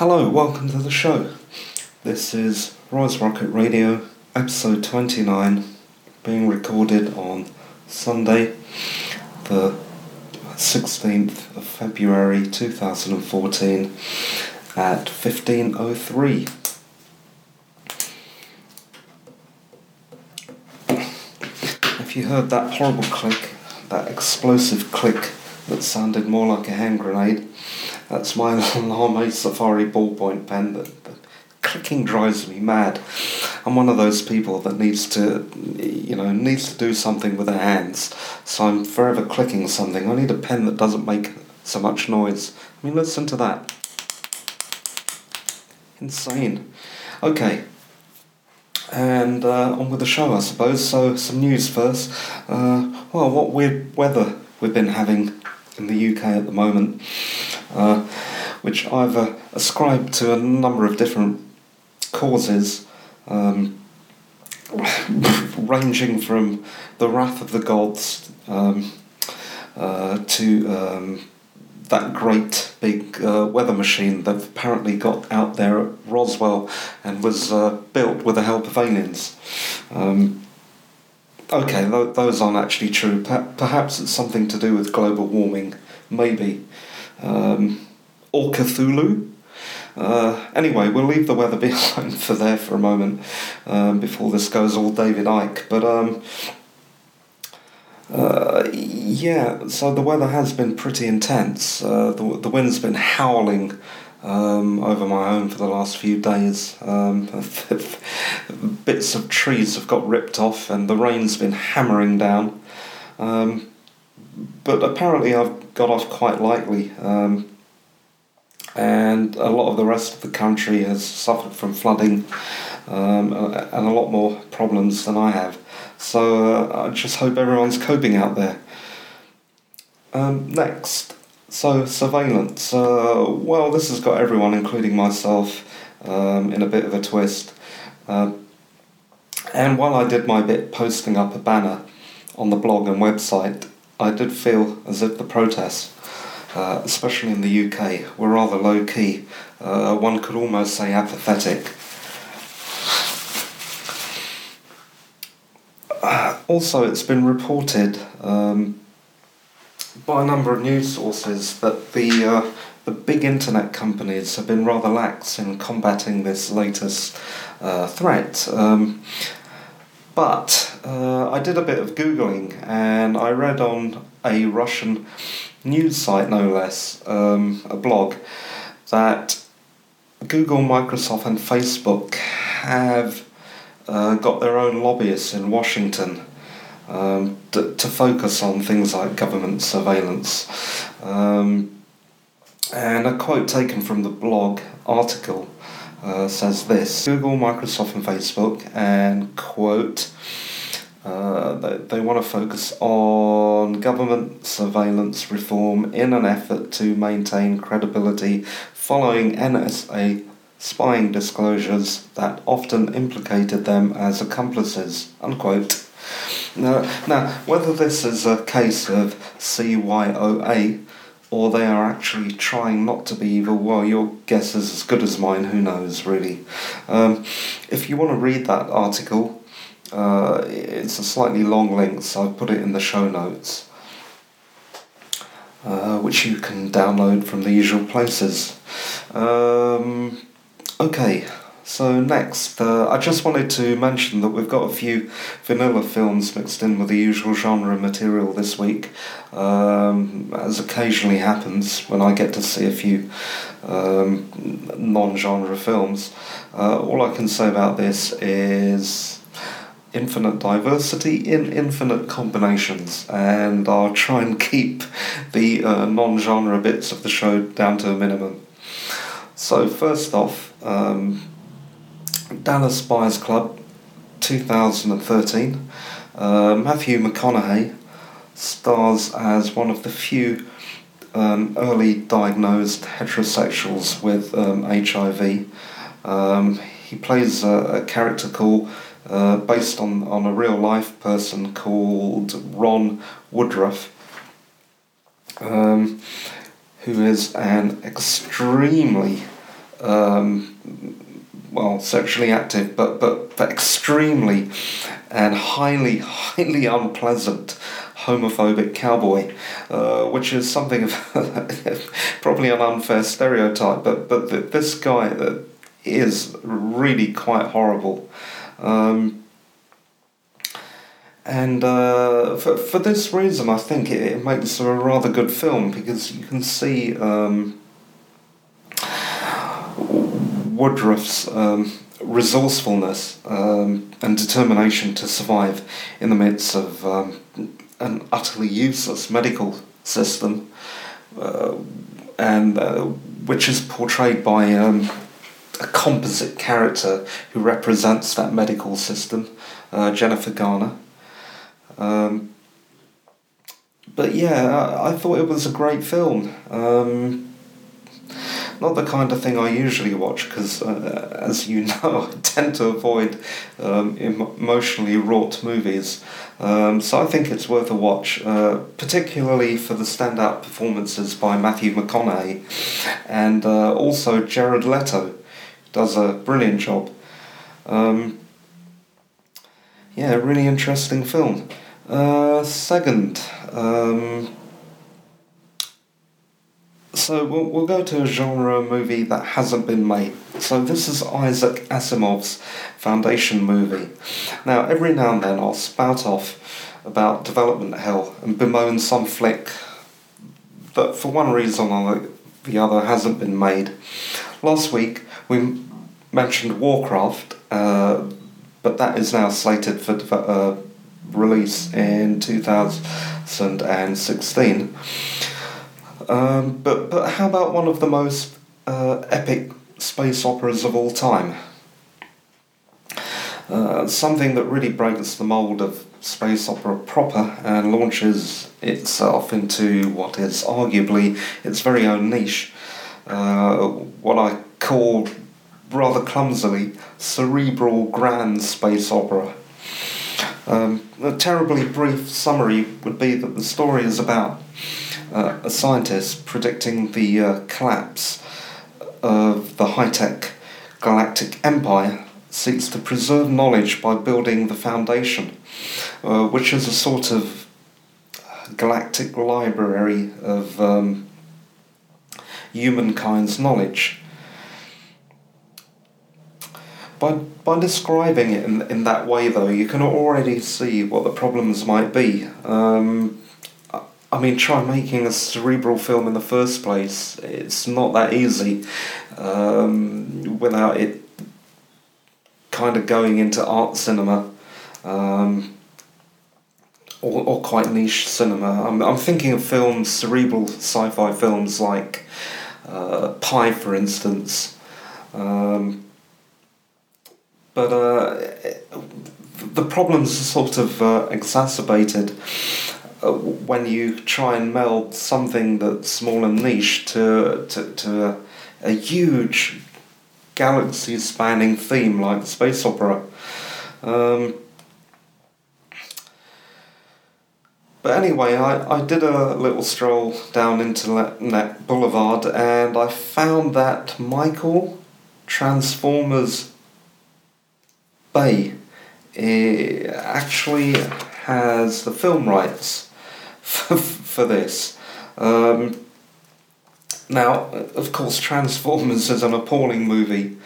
Hello, welcome to the show. This is Rise Rocket Radio, episode 29, being recorded on Sunday, the 16th of February 2014 at 1503. If you heard that horrible click, that explosive click that sounded more like a hand grenade, that's my Lamy Safari ballpoint pen that, that clicking drives me mad. I'm one of those people that needs to, you know, needs to do something with their hands. So I'm forever clicking something. I need a pen that doesn't make so much noise. I mean, listen to that. Insane. Okay. And uh, on with the show, I suppose. So, some news first. Uh, well, what weird weather we've been having in the UK at the moment, uh, which I've uh, ascribed to a number of different causes, um, ranging from the wrath of the gods um, uh, to um, that great big uh, weather machine that apparently got out there at Roswell and was uh, built with the help of aliens. Um, okay, th- those aren't actually true. Per- perhaps it's something to do with global warming, maybe. Um, or Cthulhu. Uh, anyway, we'll leave the weather behind for there for a moment um, before this goes all David Icke. But um, uh, yeah, so the weather has been pretty intense. Uh, the, the wind's been howling um, over my home for the last few days. Um, bits of trees have got ripped off, and the rain's been hammering down. Um, but apparently, I've got off quite lightly. Um, and a lot of the rest of the country has suffered from flooding um, and a lot more problems than I have. So uh, I just hope everyone's coping out there. Um, next, so surveillance. Uh, well, this has got everyone, including myself, um, in a bit of a twist. Uh, and while I did my bit posting up a banner on the blog and website, I did feel as if the protests uh, especially in the UK, were rather low key. Uh, one could almost say apathetic. Uh, also, it's been reported um, by a number of news sources that the uh, the big internet companies have been rather lax in combating this latest uh, threat. Um, but uh, I did a bit of googling and I read on a Russian news site, no less, um, a blog, that Google, Microsoft, and Facebook have uh, got their own lobbyists in Washington um, to, to focus on things like government surveillance. Um, and a quote taken from the blog article uh, says this Google, Microsoft, and Facebook, and quote, uh, they, they want to focus on government surveillance reform in an effort to maintain credibility following NSA spying disclosures that often implicated them as accomplices. Unquote. Now, now, whether this is a case of CYOA or they are actually trying not to be evil, well, your guess is as good as mine, who knows, really. Um, if you want to read that article, uh, it's a slightly long link, so I've put it in the show notes, uh, which you can download from the usual places. Um, okay, so next, uh, I just wanted to mention that we've got a few vanilla films mixed in with the usual genre material this week, um, as occasionally happens when I get to see a few um, non genre films. Uh, all I can say about this is infinite diversity in infinite combinations, and I'll try and keep the uh, non genre bits of the show down to a minimum. So, first off, um, Dallas Buyers Club 2013. Uh, Matthew McConaughey stars as one of the few um, early diagnosed heterosexuals with um, HIV. Um, he plays a, a character called uh, based on, on a real life person called Ron Woodroof, um, who is an extremely um, well, sexually active, but, but, but extremely and highly, highly unpleasant homophobic cowboy, uh, which is something of probably an unfair stereotype, but, but this guy is really quite horrible. Um, and uh, for, for this reason, I think it, it, makes a rather good film because you can see um, Woodroof's um, resourcefulness um, and determination to survive in the midst of um, an utterly useless medical system, uh, and uh, which is portrayed by um, a composite character who represents that medical system, uh, Jennifer Garner. Um, but yeah, I, I, thought it was a great film. Not the kind of thing I usually watch because, uh, as you know, I tend to avoid um, emotionally wrought movies. Um, so I think it's worth a watch, uh, particularly for the standout performances by Matthew McConaughey and uh, also Jared Leto does a brilliant job. Um, yeah, really interesting film. Uh, second, um, so we'll, we'll go to a genre movie that hasn't been made. So this is Isaac Asimov's Foundation movie. Now, every now and then I'll spout off about development hell and bemoan some flick that for one reason or the other hasn't been made. Last week we mentioned Warcraft, uh, but that is now slated for uh, release in 2016. Um, but but how about one of the most uh, epic space operas of all time? Uh, something that really breaks the mold of space opera proper and launches itself into what is arguably its very own niche. Uh, what I call rather clumsily cerebral grand space opera. Um, a terribly brief summary would be that the story is about uh, a scientist predicting the uh, collapse of the high tech galactic empire seeks to preserve knowledge by building the foundation, uh, which is a sort of galactic library of um, humankind's knowledge. By, by describing it in, in that way, though, you can already see what the problems might be. Um, I mean, try making a cerebral film in the first place. It's not that easy um, without it kind of going into art cinema um, or, or quite niche cinema. I'm, I'm thinking of films, cerebral sci fi films like uh, Pi, for instance. Um, but uh, the problems are sort of uh, exacerbated uh, when you try and meld something that's small and niche to, to, to a, a huge galaxy spanning theme like space opera. Um, but anyway, I, I did a little stroll down into Internet Boulevard and I found that Michael Transformers Bay eh, actually has the film rights for, for this. Um, now, of course, Transformers is an appalling movie,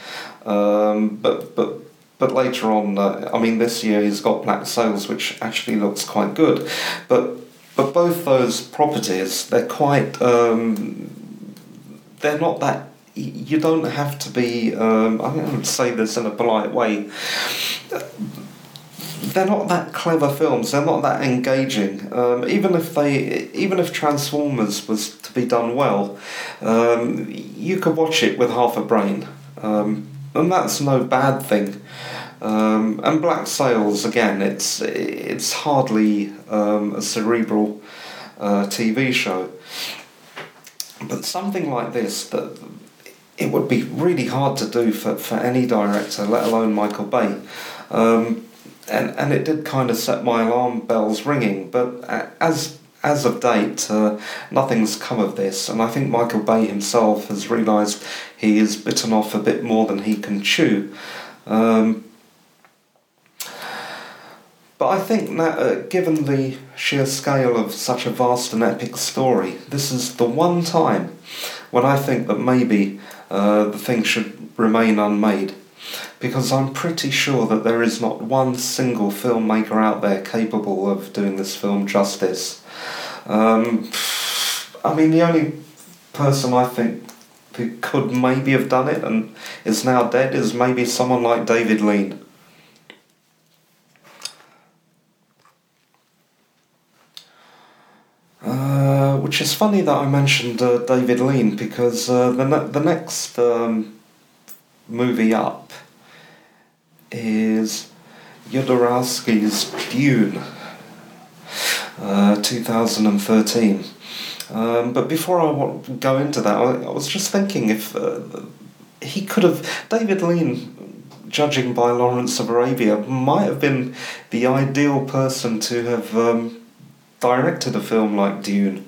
um, but but but later on, uh, I mean, this year he's got Black Sails, which actually looks quite good, but but both those properties they're quite um, they're not that you don't have to be um, going to say this in a polite way they're not that clever films. They're not that engaging. Um, even if they, even if Transformers was to be done well, um, you could watch it with half a brain, um, and that's no bad thing. Um, and Black Sails again, it's it's hardly um, a cerebral uh, TV show, but something like this that it would be really hard to do for, for any director, let alone Michael Bay. Um, and and it did kind of set my alarm bells ringing. But as as of date, uh, nothing's come of this, and I think Michael Bay himself has realised he is bitten off a bit more than he can chew. Um, but I think that, uh, given the sheer scale of such a vast and epic story, this is the one time when I think that maybe uh, the thing should remain unmade. Because I'm pretty sure that there is not one single filmmaker out there capable of doing this film justice. Um, I mean, the only person I think who could maybe have done it and is now dead is maybe someone like David Lean. Uh, which is funny that I mentioned uh, David Lean because uh, the ne- the next um, movie up is Jodorowsky's Dune, uh, 2013. Um, but before I go into that, I, I was just thinking if uh, he could have David Lean, judging by Lawrence of Arabia, might have been the ideal person to have um, directed a film like Dune.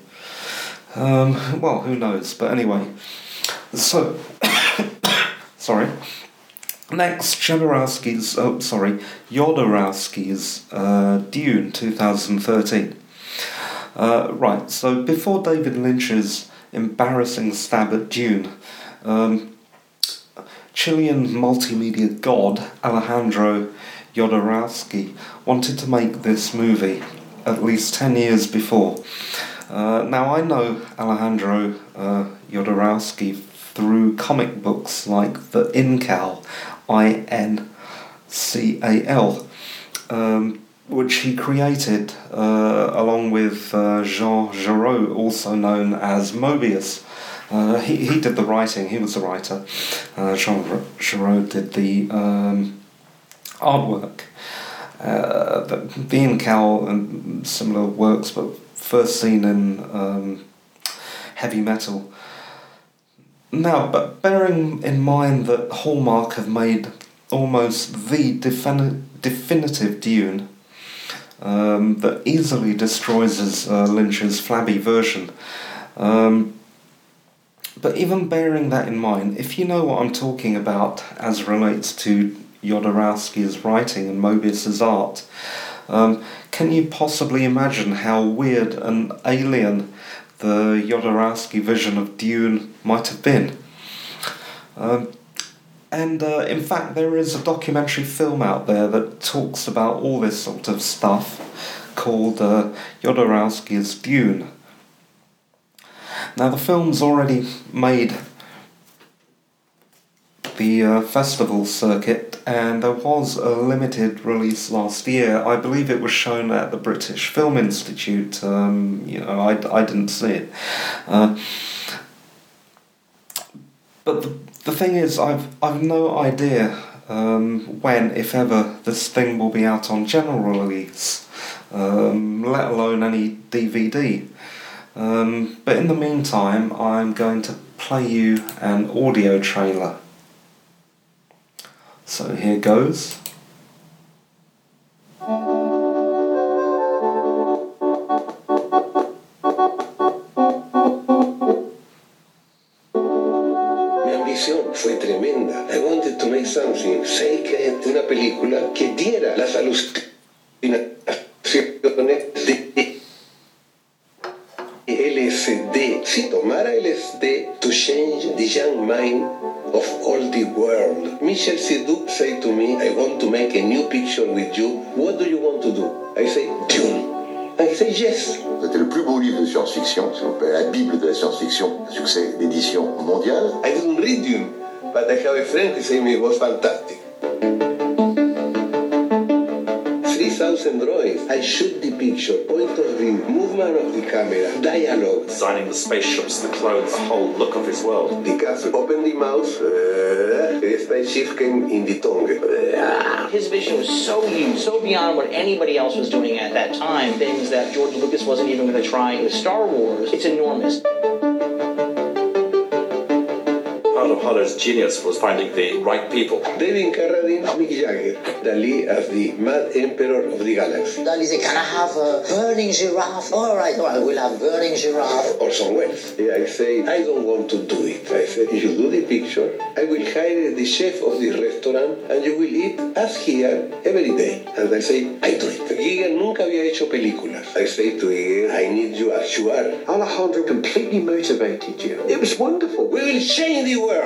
Um, well, who knows? But anyway, so sorry. Next, Jodorowsky's, oh, sorry, Jodorowsky's uh, Dune 2013. Uh, right, so before David Lynch's embarrassing stab at Dune, um, Chilean multimedia god Alejandro Jodorowsky wanted to make this movie at least 10 years before. Uh, now, I know Alejandro uh, Jodorowsky through comic books like the Incal, I N C A L, um, which he created uh, along with uh, Jean Giraud, also known as Moebius. Uh, he, he did the writing, he was the writer. Uh, Jean Giraud did the um, artwork. Uh, the, the Incal and similar works, but first seen in um, heavy metal. Now, but bearing in mind that Hallmark have made almost the defini- definitive Dune um, that easily destroys uh, Lynch's flabby version. Um, but even bearing that in mind, if you know what I'm talking about as relates to Jodorowsky's writing and Moebius's art. Um, can you possibly imagine how weird and alien the Jodorowsky vision of Dune might have been? Um, and uh, in fact, there is a documentary film out there that talks about all this sort of stuff called uh, Jodorowsky's Dune. Now, the film's already made the uh, festival circuit, and there was a limited release last year. I believe it was shown at the British Film Institute. Um, you know, I, I didn't see it. Uh, but the, the thing is, I've, I've no idea um, when, if ever, this thing will be out on general release, um, let alone any DVD. Um, but in the meantime, I'm going to play you an audio trailer. So here goes. Fantastic. 3,000 drawings. I shoot the picture, point of view, movement of the camera, dialogue. designing the spaceships, the clothes, the whole look of his world. The castle. Open the mouth. Uh, the spaceship came in the tongue. Uh, His vision was so huge, so beyond what anybody else was doing at that time. Things that George Lucas wasn't even going to try with Star Wars. It's enormous. Part of Rob genius was finding the right people. David Carradine, Mick Jagger, Dali as the Mad Emperor of the Galaxy. Dali said, can I have a burning giraffe? All right, all right, we'll have burning giraffe. Orson Welles. Yeah, I say, I don't want to do it. I said, if you do the picture, I will hire the chef of the restaurant and you will eat as here every day. And I say, I do it. Giger nunca había hecho películas. I say to Giger, I need you as you are. Alejandro completely motivated you. It was wonderful. We will change the world.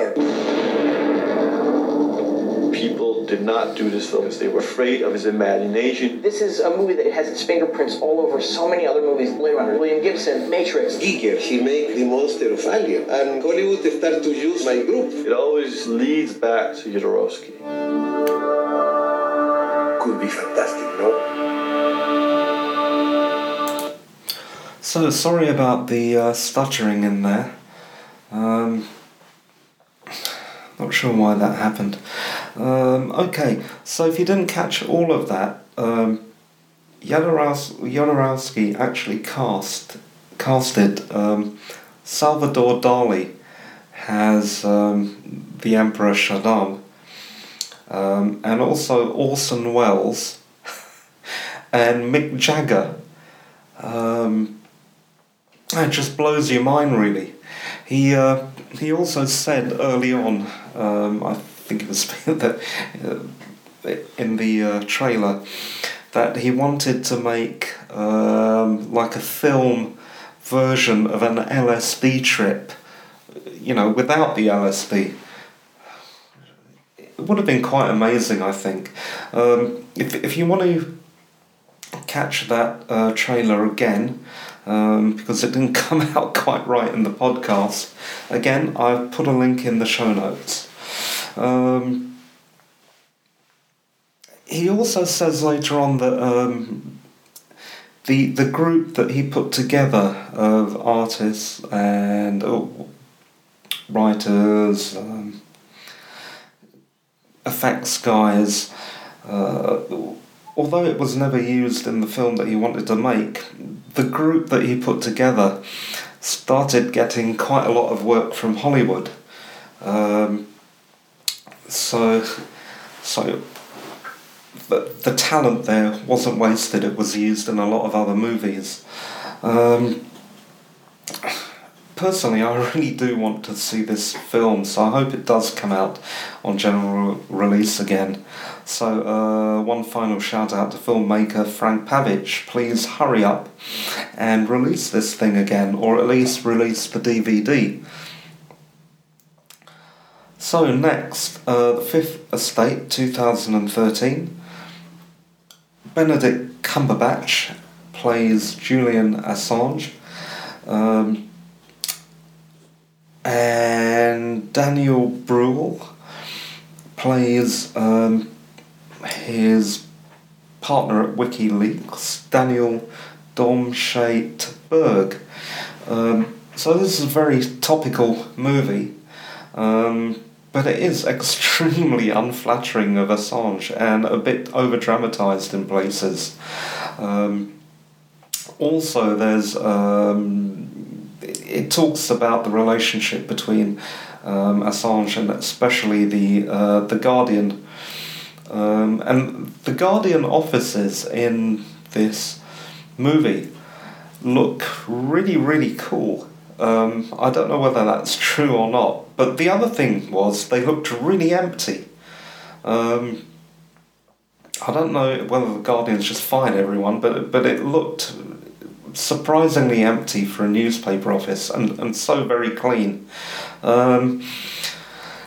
People did not do this film because they were afraid of his imagination. This is a movie that has its fingerprints all over so many other movies. Blade Runner, William Gibson, Matrix. Giger, he made the monster of Alien. And Hollywood started to use my group. It always leads back to Jodorowsky. Could be fantastic, no? So sorry about the uh, stuttering in there. Um, not sure why that happened. Um, okay, so if you didn't catch all of that, um, actually cast casted um, Salvador Dali as um, the Emperor Shaddam, um, and also Orson Welles and Mick Jagger. Um, it just blows your mind, really. He uh, he also said early on, um, I think it was that uh, in the uh, trailer, that he wanted to make um, like a film version of an LSD trip, you know, without the LSD. It would have been quite amazing, I think. Um, if if you want to catch that uh, trailer again um, because it didn't come out quite right in the podcast. Again, I've put a link in the show notes. Um, he also says later on that um, the the group that he put together of artists and oh, writers, um, effects guys. Uh, although it was never used in the film that he wanted to make, the group that he put together started getting quite a lot of work from Hollywood. Um, so, so the, the talent there wasn't wasted, it was used in a lot of other movies. Um, personally, I really do want to see this film, so I hope it does come out on general release again. So, uh, one final shout out to filmmaker Frank Pavich. Please hurry up and release this thing again, or at least release the DVD. So, next, uh, The Fifth Estate 2013. Benedict Cumberbatch plays Julian Assange. Um, and Daniel Bruhl plays um, his partner at WikiLeaks, Daniel Domscheit Berg. Um, so this is a very topical movie, um, but it is extremely unflattering of Assange and a bit over dramatized in places. Um, also, there's um, it talks about the relationship between um, Assange and especially the uh, the Guardian. Um, and the Guardian offices in this movie look really, really cool. Um, I don't know whether that's true or not, but the other thing was they looked really empty. Um, I don't know whether the Guardians just fired everyone, but but it looked surprisingly empty for a newspaper office and, and so very clean. Um,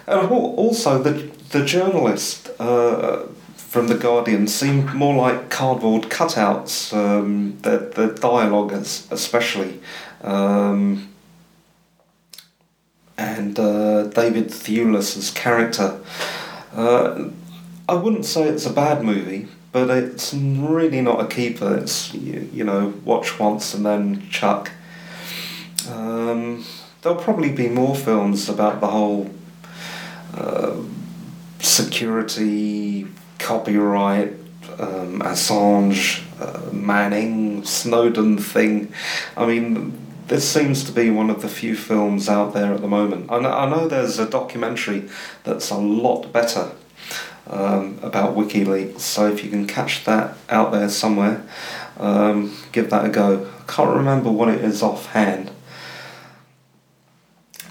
and also the the journalist uh, from the Guardian seemed more like cardboard cutouts. Um, the the dialogue, especially. Um, and uh, David Thewlis's character. Uh, I wouldn't say it's a bad movie, but it's really not a keeper. It's you, you know watch once and then chuck. Um, there'll probably be more films about the whole uh, security, copyright, um, Assange, uh, Manning, Snowden thing. I mean, this seems to be one of the few films out there at the moment. I know, I know there's a documentary that's a lot better um, about WikiLeaks, so if you can catch that out there somewhere, um, give that a go. I can't remember what it is offhand.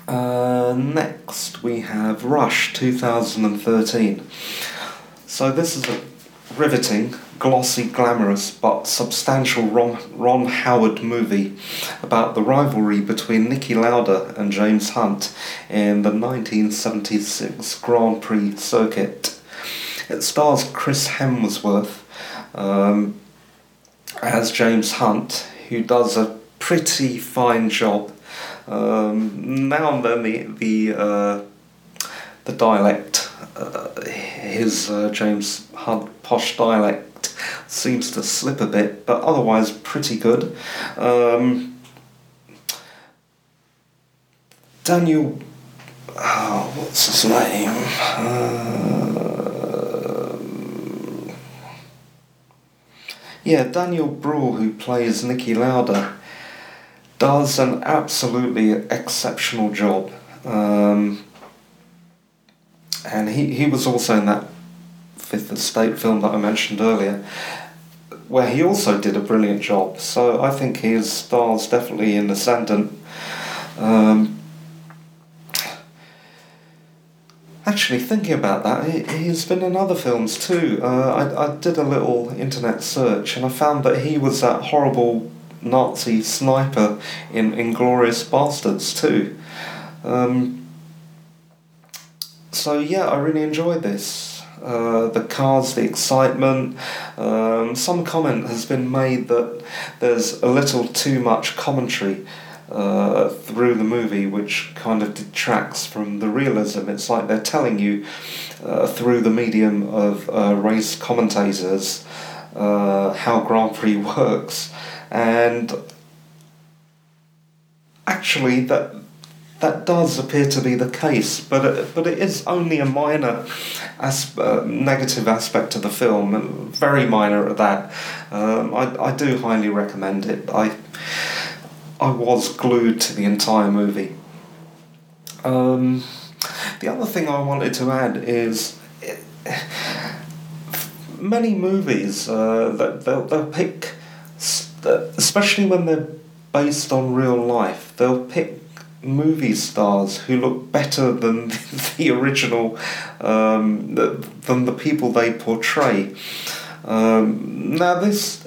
Uh, next, we have Rush 2013. So, this is a riveting, glossy, glamorous, but substantial Ron, Ron Howard movie about the rivalry between Niki Lauda and James Hunt in the 1976 Grand Prix circuit. It stars Chris Hemsworth um, as James Hunt, who does a pretty fine job. Um, now and then the the uh, the dialect, uh, his uh, James Hunt posh dialect, seems to slip a bit, but otherwise pretty good. Um, Daniel, oh, what's his name? Um, yeah, Daniel Bruhl, who plays Niki Lauda, does an absolutely exceptional job. Um, and he, he was also in that Fifth Estate film that I mentioned earlier, where he also did a brilliant job. So I think his star's definitely in ascendant. Um, actually, thinking about that, he, he's been in other films too. Uh, I, I did a little internet search and I found that he was that horrible Nazi sniper in Inglourious Basterds too. Um, so yeah, I really enjoyed this. Uh, the cars, the excitement. Um, some comment has been made that there's a little too much commentary uh, through the movie, which kind of detracts from the realism. It's like they're telling you uh, through the medium of uh, race commentators uh, how Grand Prix works, and actually that that does appear to be the case, but it, but it is only a minor as, uh, negative aspect of the film, very minor at that. Um, I, I do highly recommend it. I I was glued to the entire movie. Um, the other thing I wanted to add is many movies uh, that they'll, they'll pick, especially when they're based on real life, they'll pick movie stars who look better than the original, um, than the people they portray. Um, now, this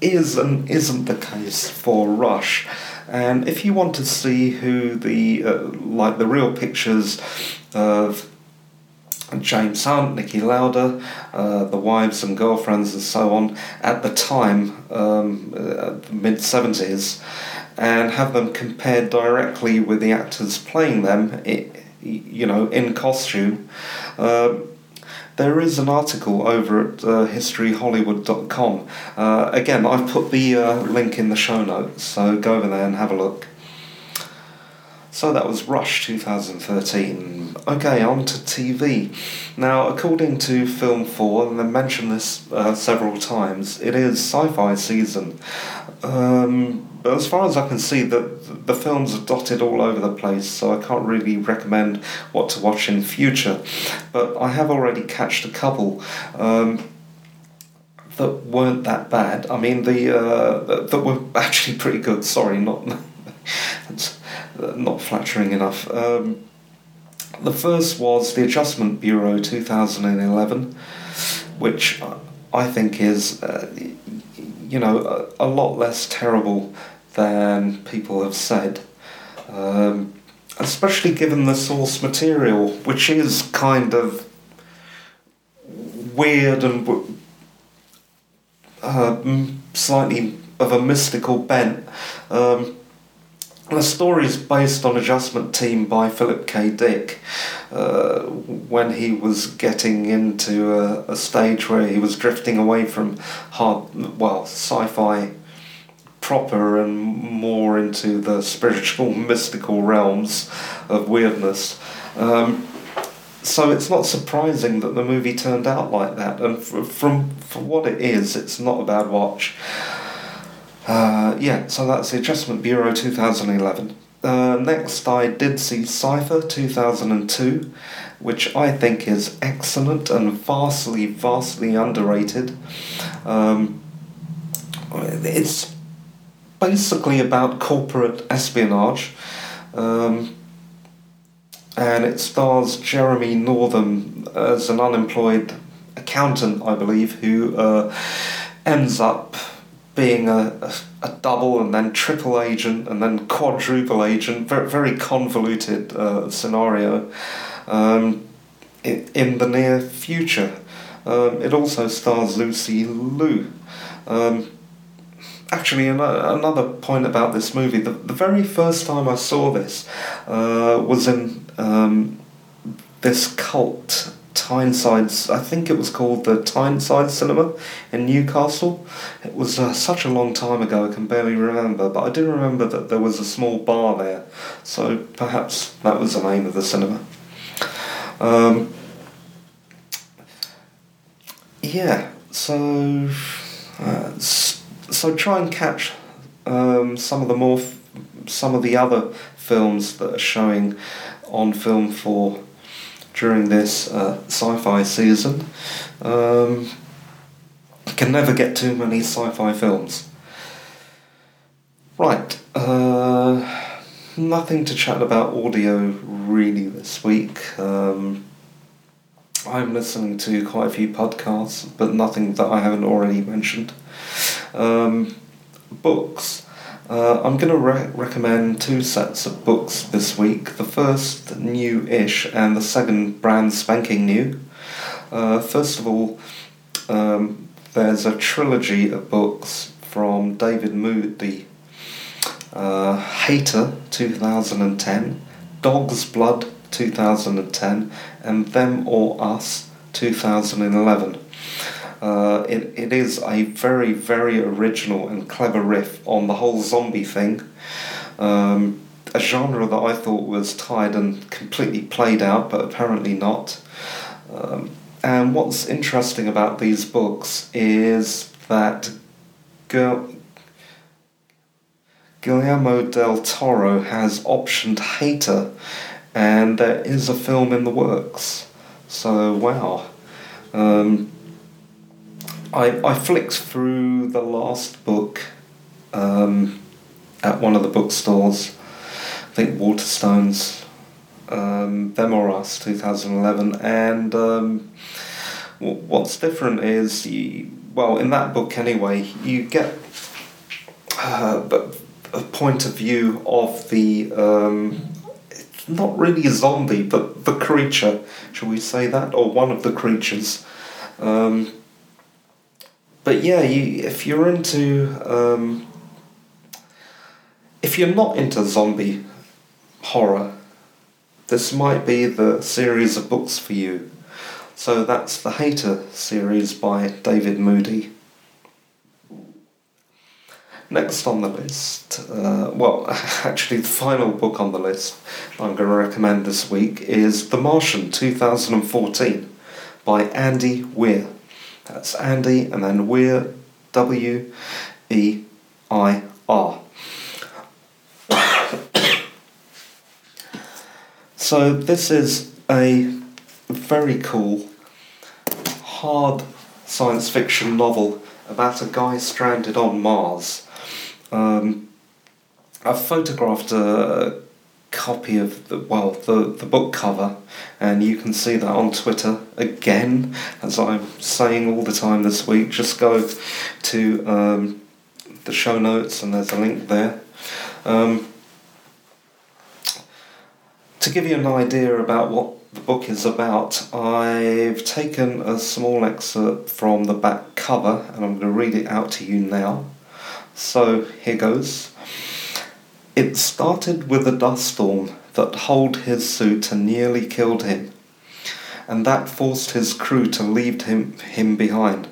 is and isn't the case for Rush. And if you want to see who the, uh, like the real pictures of James Hunt, Niki Lauda, uh, the wives and girlfriends and so on at the time, um, uh, mid 70s, and have them compared directly with the actors playing them, it, you know, in costume. Uh, there is an article over at uh, historyhollywood.com. Uh, again, I've put the uh, link in the show notes, so go over there and have a look. So that was Rush 2013. Okay, on to TV. Now, according to Film 4, and I mentioned this uh, several times, it is sci fi season. Um, but as far as I can see, the, the films are dotted all over the place, so I can't really recommend what to watch in the future. But I have already catched a couple. Um, that weren't that bad. I mean, the uh, that were actually pretty good. Sorry, not not flattering enough. Um, the first was the Adjustment Bureau 2011, which I think is, uh, you know, a, a, lot less terrible than people have said. Um, especially given the source material, which is kind of weird and uh, slightly of a mystical bent. Um, the story is based on Adjustment Team by Philip K. Dick uh, when he was getting into a, a, stage where he was drifting away from hard, well, sci fi proper and more into the spiritual, mystical realms of weirdness. Um, so it's not surprising that the movie turned out like that, and from, from, from what it is, it's not a bad watch. Uh, yeah, so that's the Adjustment Bureau 2011. Uh, next, I did see Cypher 2002, which I think is excellent and vastly, vastly underrated. Um, it's basically about corporate espionage, um, and it stars Jeremy Northam as an unemployed accountant, I believe, who uh, ends up being a, a, a, double and then triple agent and then quadruple agent, very, very convoluted uh, scenario um, in, in the near future. Um, it also stars Lucy Liu. Um, actually, another point about this movie the, the very first time I saw this uh, was in um, this cult Tyneside, I think it was called the Tyneside Cinema in Newcastle. It was uh, such a long time ago, I can barely remember, but I do remember that there was a small bar there, so perhaps that was the name of the cinema. Um, yeah, so uh, so try and catch um, some of the more f- some of the other films that are showing on Film Four during this uh, sci-fi season. Um, can never get too many sci-fi films. Right, uh, nothing to chat about audio really this week. Um, I'm listening to quite a few podcasts, but nothing that I haven't already mentioned. Um, books. Uh, I'm going to re- recommend two sets of books this week. The first, new ish, and the second, brand spanking new. Uh, first of all, um, there's a trilogy of books from David Moody uh, Hater 2010, Dog's Blood 2010, and Them or Us 2011. Uh, it, it is a very, very original and clever riff on the whole zombie thing. Um, a genre that I thought was tired and completely played out, but apparently not. Um, and what's interesting about these books is that Guillermo del Toro has optioned Hater, and there is a film in the works. So, wow. Um, I, I flicked through the last book um, at one of the bookstores. I think Waterstones, um, Them or Us, 2011. And um, what's different is, you, well, in that book anyway, you get uh, a point of view of the um, not really a zombie, but the creature, shall we say that, or one of the creatures. Um, but yeah, you if you're into um, if you're not into zombie horror, this might be the series of books for you. So that's the Hater series by David Moody. Next on the list, uh, well, actually, the final book on the list I'm going to recommend this week is The Martian 2014 by Andy Weir. That's Andy and then Weir, W E I R. so this is a very cool, hard science fiction novel about a guy stranded on Mars. Um, I've photographed a copy of the well the, the book cover and you can see that on Twitter again as I'm saying all the time this week. Just go to um, the show notes and there's a link there. Um, to give you an idea about what the book is about I've taken a small excerpt from the back cover and I'm going to read it out to you now. So here goes it started with a dust storm that holed his suit and nearly killed him, and that forced his crew to leave him, him behind.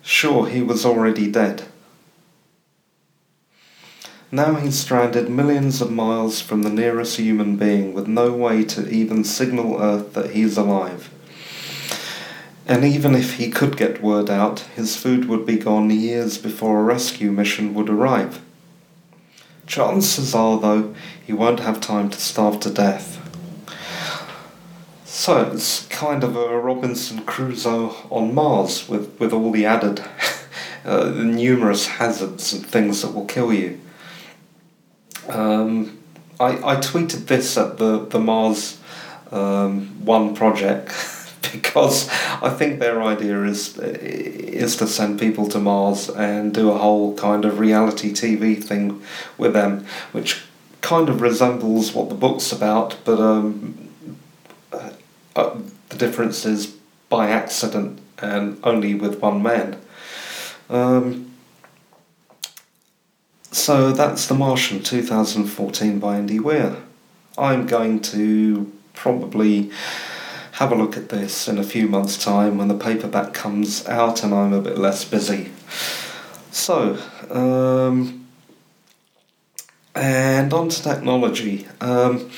Sure, he was already dead. Now he's stranded millions of miles from the nearest human being with no way to even signal Earth that he's alive. And even if he could get word out, his food would be gone years before a rescue mission would arrive. Chances are, though, he won't have time to starve to death. So it's kind of a Robinson Crusoe on Mars with, with all the added uh, numerous hazards and things that will kill you. Um, I, I tweeted this at the, the Mars um, One project because I think their idea is is to send people to Mars and do a whole kind of reality TV thing with them, which kind of resembles what the book's about, but um, uh, uh, the difference is by accident and only with one man. Um, so that's The Martian 2014 by Andy Weir. I'm going to probably have a look at this in a few months' time when the paperback comes out and I'm a bit less busy. So, um, and on to technology. Um,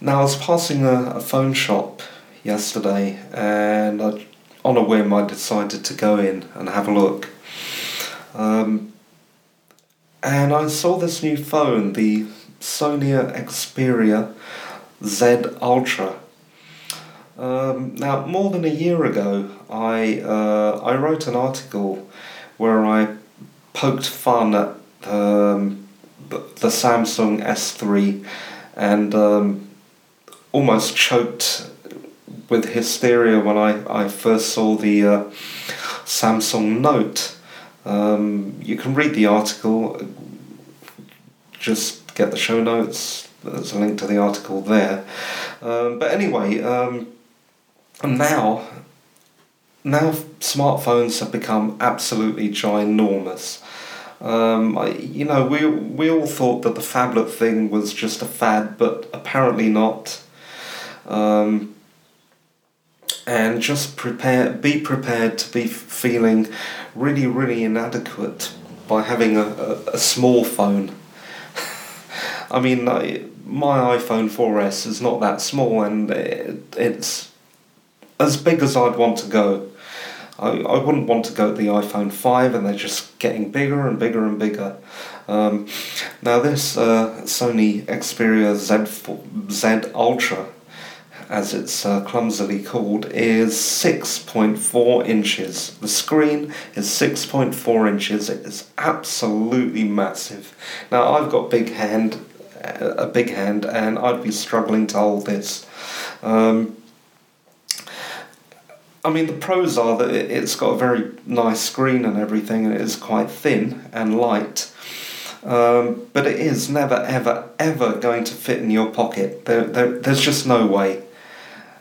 now, I was passing a, a phone shop yesterday and I, on a whim I decided to go in and have a look. Um, and I saw this new phone, the Sony Xperia Z Ultra. Um, now, more than a year ago, I uh, I wrote an article where I poked fun at um, the, Samsung S3 and um, almost choked with hysteria when I, I first saw the uh, Samsung Note. Um, you can read the article, just get the show notes, there's a link to the article there. Um, but anyway, um, now, now smartphones have become absolutely ginormous. Um, I, you know, we, we all thought that the phablet thing was just a fad, but apparently not. Um, and just prepare, be prepared to be feeling really, really inadequate by having a, a, a small phone. I mean, I, my iPhone 4S is not that small and it, it's as big as I'd want to go. I, I wouldn't want to go to the iPhone 5 and they're just getting bigger and bigger and bigger. Um, now this uh, Sony Xperia Z4, Z Ultra as it's uh, clumsily called, is 6.4 inches. The screen is 6.4 inches. It is absolutely massive. Now I've got big hand, a big hand, and I'd be struggling to hold this. Um, I mean, the pros are that it's got a very nice screen and everything, and it is quite thin and light. Um, but it is never, ever, ever going to fit in your pocket. There, there, there's just no way.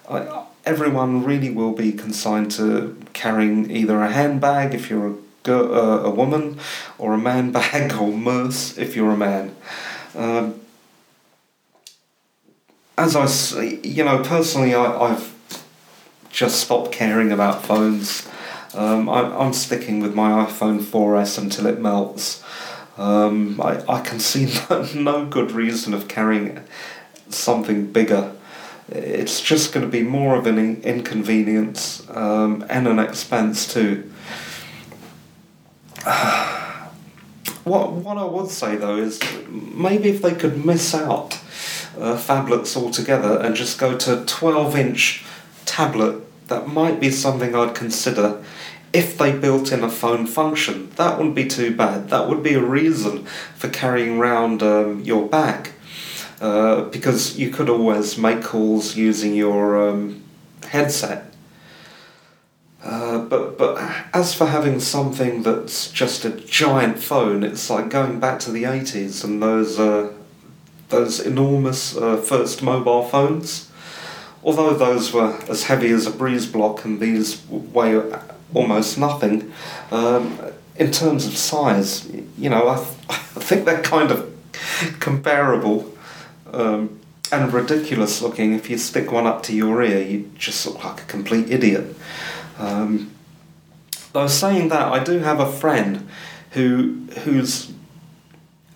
I, everyone really will be consigned to carrying either a handbag if you're a, girl, uh, a woman, or a man bag or murse if you're a man. Um, as I, you know, personally, I, I've just stopped caring about phones. Um, I, I'm sticking with my iPhone 4S until it melts. Um, I, I can see no, good reason of carrying something bigger. It's just going to be more of an in- inconvenience um, and an expense too. what what I would say though is maybe if they could miss out uh, phablets altogether and just go to twelve inch tablet, that might be something I'd consider if they built in a phone function. That wouldn't be too bad. That would be a reason for carrying around um, your bag. Uh, because you could always make calls using your um, headset. Uh, but but as for having something that's just a giant phone, it's like going back to the eighties and those uh, those enormous uh, first mobile phones. Although those were as heavy as a breeze block and these weigh almost nothing, um, in terms of size, you know, I, th- I think they're kind of comparable um, and ridiculous looking. If you stick one up to your ear, you just look like a complete idiot. Um, though saying that, I do have a friend who who's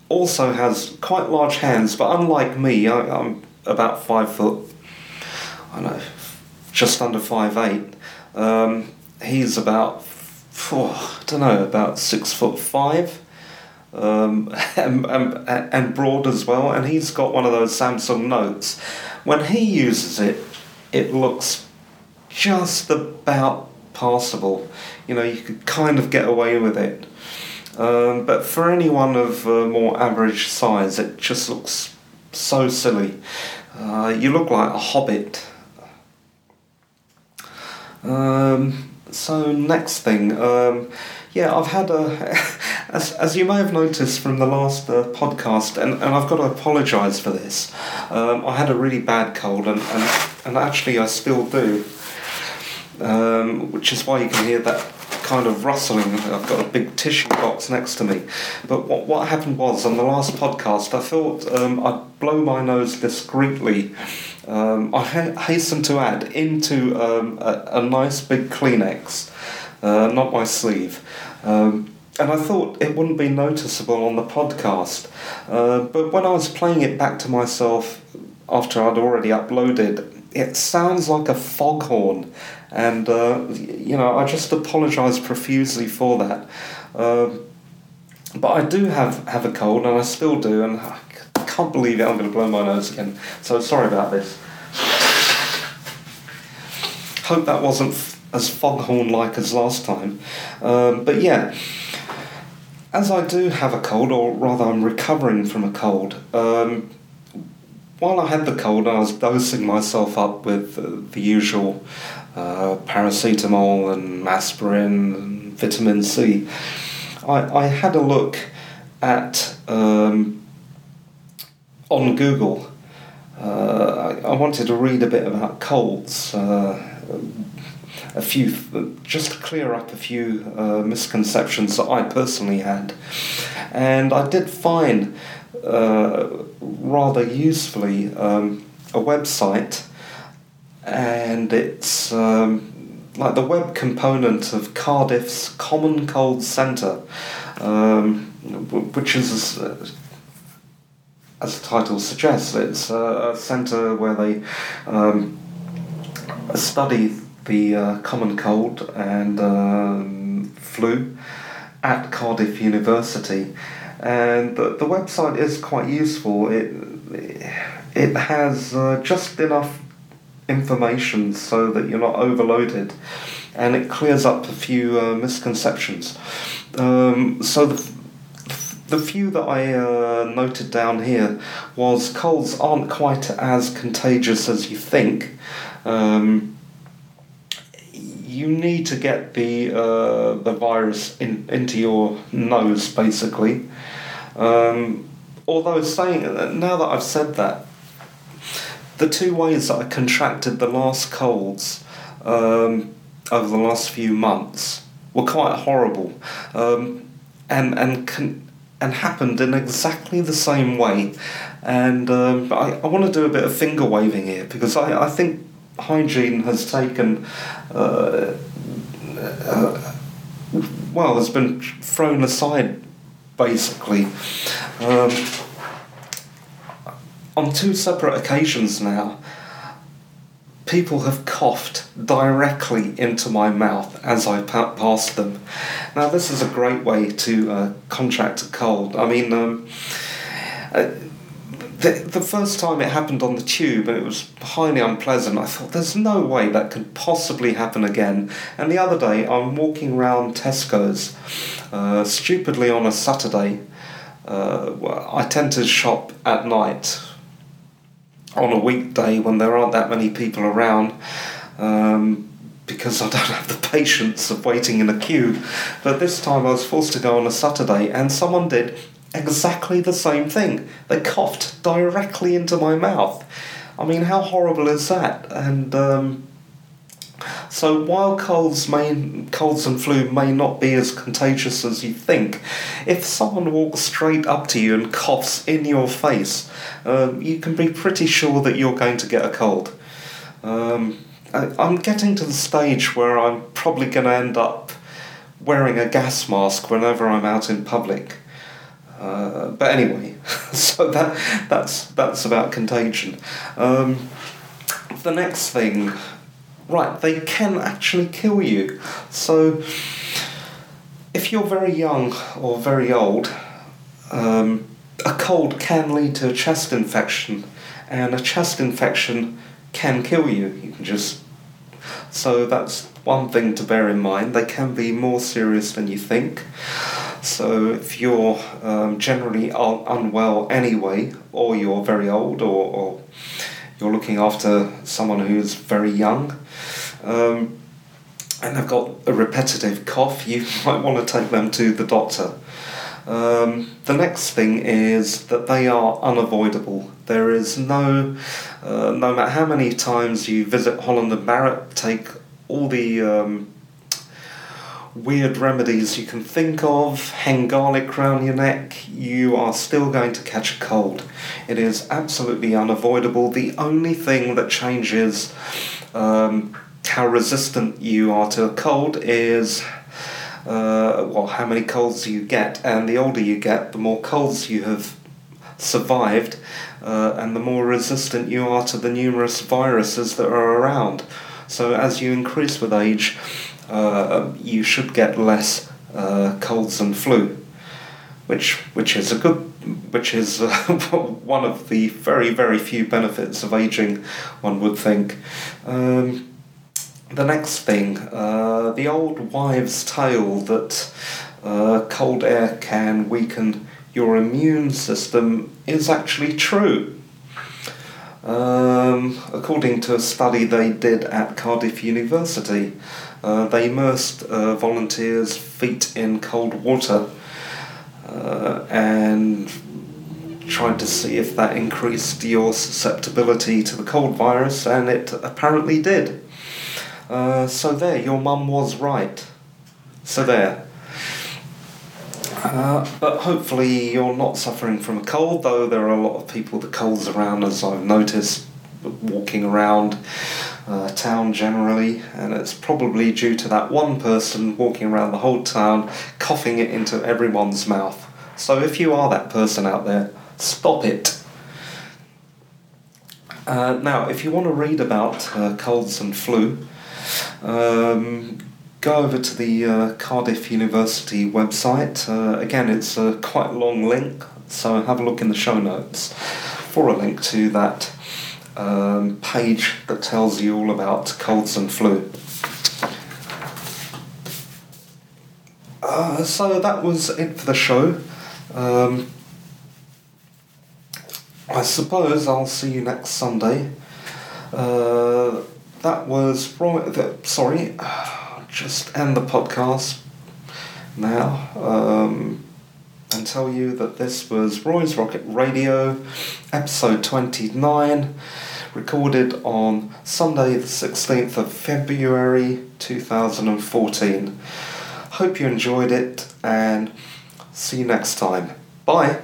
also has quite large hands, but unlike me, I, I'm about five foot. I know, just under five eight. Um, he's about, four, I don't know, about six foot five. Um, and, and, and broad as well, and he's got one of those Samsung Notes. When he uses it, it looks just about passable. You know, you could kind of get away with it. Um, but for anyone of uh, more average size, it just looks so silly. Uh, you look like a hobbit. Um, so next thing, um, yeah, I've had a, as, as you may have noticed from the last uh, podcast, and, and I've got to apologise for this. Um, I had a really bad cold, and, and, and actually I still do, um, which is why you can hear that kind of rustling. I've got a big tissue box next to me. But what, what happened was on the last podcast, I thought um, I'd blow my nose discreetly. Um, I ha- hasten to add into um, a, a, nice big Kleenex, uh, not my sleeve. Um, and I thought it wouldn't be noticeable on the podcast. Uh, but when I was playing it back to myself after I'd already uploaded, it sounds like a foghorn and uh, you know I just apologise profusely for that. Um, but I do have have a cold, and I still do, and can't believe it. I'm going to blow my nose again. So sorry about this. Hope that wasn't f- as foghorn like as last time. Um, but yeah, as I do have a cold, or rather, I'm recovering from a cold. Um, while I had the cold, I was dosing myself up with uh, the usual uh, paracetamol and aspirin and vitamin C. I, I had a look at um, on Google. Uh, I, I, wanted to read a bit about colds. Uh, a few, just to clear up a few uh, misconceptions that I personally had, and I did find uh, rather usefully um, a website and it's um, like the web component of Cardiff's Common Cold Centre, um, which is, as the title suggests, it's a, a centre where they um, study the uh, common cold and um, flu at Cardiff University. And the, the website is quite useful. It, it has uh, just enough information so that you're not overloaded and it clears up a few uh, misconceptions. Um, so the, the few that I uh, noted down here was colds aren't quite as contagious as you think. Um, you need to get the uh, the virus in, into your nose, basically. Um, although saying now that I've said that, the two ways that I contracted the last colds um, over the last few months were quite horrible, um, and and con- and happened in exactly the same way. And um, I, I want to do a bit of finger waving here because I, I think hygiene has taken. Uh, uh, well, has been thrown aside basically. Um, on two separate occasions now, people have coughed directly into my mouth as I pa- passed them. Now, this is a great way to uh, contract a cold. I mean, um, uh, the, the first time it happened on the tube it was highly unpleasant, I thought there's no way that could possibly happen again. And the other day, I'm walking around Tesco's uh, stupidly on a Saturday. Uh, I tend to shop at night on a weekday when there aren't that many people around um, because I don't have the patience of waiting in a queue. But this time I was forced to go on a Saturday and someone did exactly the same thing. They coughed directly into my mouth. I mean, how horrible is that? And um, so while colds may colds and flu may not be as contagious as you think, if someone walks straight up to you and coughs in your face, um, you can be pretty sure that you're going to get a cold. Um, I, I'm getting to the stage where I'm probably going to end up wearing a gas mask whenever I'm out in public. Uh, but anyway, so that that's that's about contagion. Um, the next thing right, they can actually kill you. So, if you're very young or very old, um, a cold can lead to a chest infection, and a chest infection can kill you. You can just so that's one thing to bear in mind. They can be more serious than you think. So if you're um, generally un- unwell anyway, or you're very old, or, or you're looking after someone who's very young, um, and they've got a repetitive cough, you might want to take them to the doctor. Um, the next thing is that they are unavoidable. There is no, uh, no matter how many times you visit Holland and Barrett, take all the um, weird remedies you can think of, hang garlic around your neck, you are still going to catch a cold. It is absolutely unavoidable. The only thing that changes um, how resistant you are to a cold is uh, well, how many colds you get, and the older you get, the more colds you have survived, uh, and the more resistant you are to the numerous viruses that are around. So, as you increase with age, uh, you should get less uh, colds and flu, which which is a good, which is uh, one of the very very few benefits of aging, one would think. Um, the next thing, uh, the old wives' tale that uh, cold air can weaken your immune system is actually true. Um, according to a study they did at Cardiff University, uh, they immersed uh, volunteers' feet in cold water uh, and tried to see if that increased your susceptibility to the cold virus, and it apparently did. Uh, so there, your mum was right. So there. Uh, but hopefully you're not suffering from a cold, though there are a lot of people that colds around, as I've noticed, walking around uh, town generally, and it's probably due to that one person walking around the whole town, coughing it into everyone's mouth. So if you are that person out there, stop it. Uh, now, if you want to read about uh, colds and flu, um, go over to the uh, Cardiff University website. Uh, again, it's a quite long link, so have a look in the show notes for a link to that um, page that tells you all about colds and flu. Uh, so that was it for the show. Um, I suppose I'll see you next Sunday. Uh, that was right. Sorry, just end the podcast now um, and tell you that this was Roy's Rocket Radio, episode 29, recorded on Sunday, the 16th of February 2014. Hope you enjoyed it and see you next time. Bye.